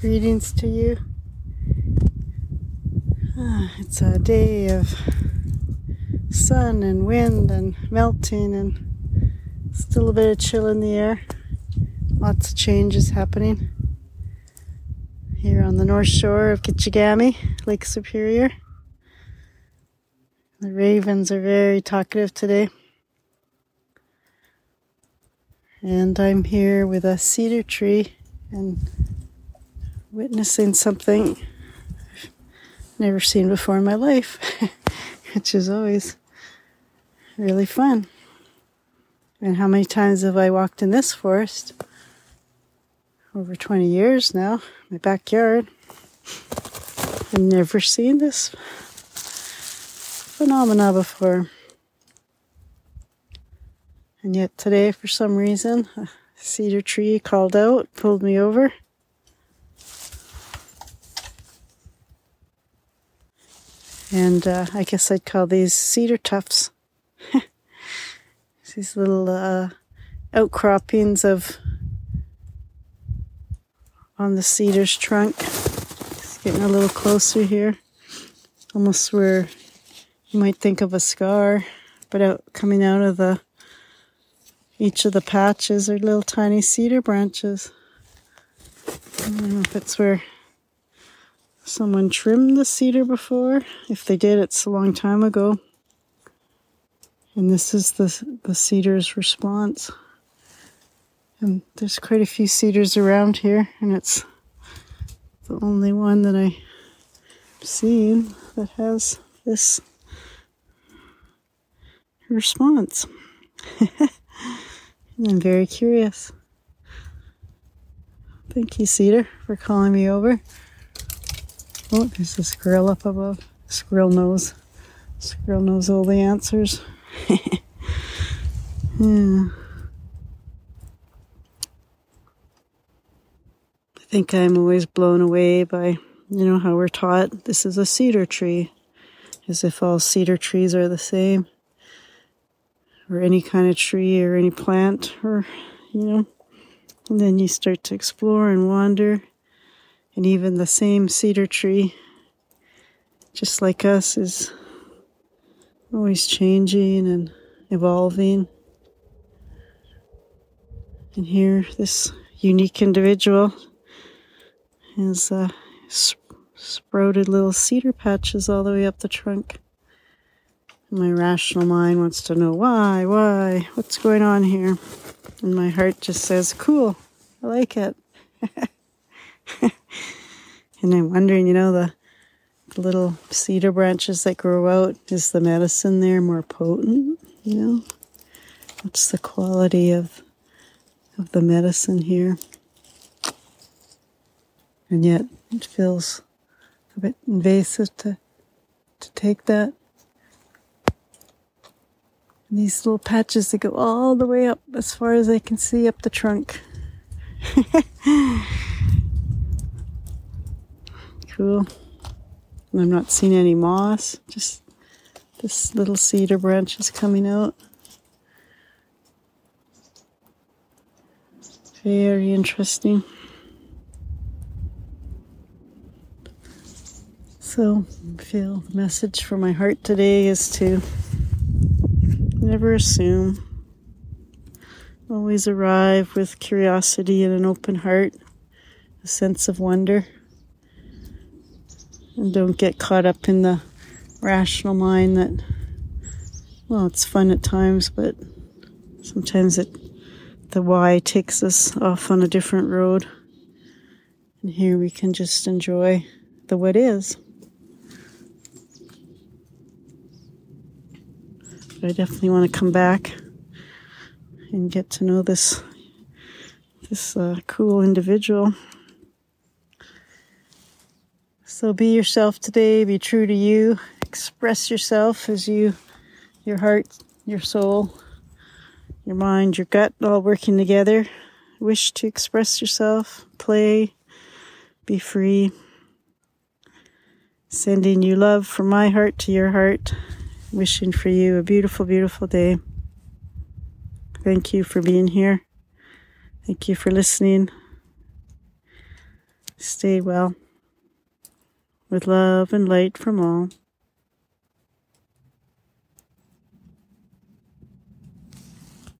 Greetings to you. Ah, it's a day of sun and wind and melting and still a bit of chill in the air. Lots of changes happening here on the north shore of Kichigami, Lake Superior. The ravens are very talkative today. And I'm here with a cedar tree and witnessing something I've never seen before in my life, which is always really fun. And how many times have I walked in this forest? Over 20 years now, my backyard. I've never seen this phenomena before. And yet today, for some reason, a cedar tree called out, pulled me over. And uh, I guess I'd call these cedar tufts. these little uh, outcroppings of on the cedar's trunk. It's getting a little closer here, almost where you might think of a scar, but out coming out of the each of the patches are little tiny cedar branches. I don't know if it's where someone trimmed the cedar before. If they did, it's a long time ago. And this is the, the cedar's response. And there's quite a few cedars around here, and it's the only one that I've seen that has this response. I'm very curious. Thank you, Cedar, for calling me over. Oh, there's a squirrel up above. Squirrel knows. Squirrel knows all the answers. yeah. I think I'm always blown away by, you know, how we're taught this is a cedar tree, as if all cedar trees are the same, or any kind of tree or any plant, or, you know. And then you start to explore and wander and even the same cedar tree, just like us, is always changing and evolving. And here, this unique individual has uh, sp- sprouted little cedar patches all the way up the trunk. My rational mind wants to know why, why, what's going on here? And my heart just says, cool, I like it. and I'm wondering, you know, the, the little cedar branches that grow out, is the medicine there more potent? You know, what's the quality of of the medicine here? And yet, it feels a bit invasive to to take that. And these little patches that go all the way up as far as I can see up the trunk. cool. And I'm not seeing any moss, just this little cedar branch is coming out. Very interesting. So, I feel the message for my heart today is to never assume. Always arrive with curiosity and an open heart, a sense of wonder and don't get caught up in the rational mind that well it's fun at times but sometimes it the why takes us off on a different road. And here we can just enjoy the what is. But i definitely want to come back and get to know this this uh, cool individual so be yourself today, be true to you, express yourself as you, your heart, your soul, your mind, your gut all working together. Wish to express yourself, play, be free. Sending you love from my heart to your heart. Wishing for you a beautiful, beautiful day. Thank you for being here. Thank you for listening. Stay well. With love and light from all.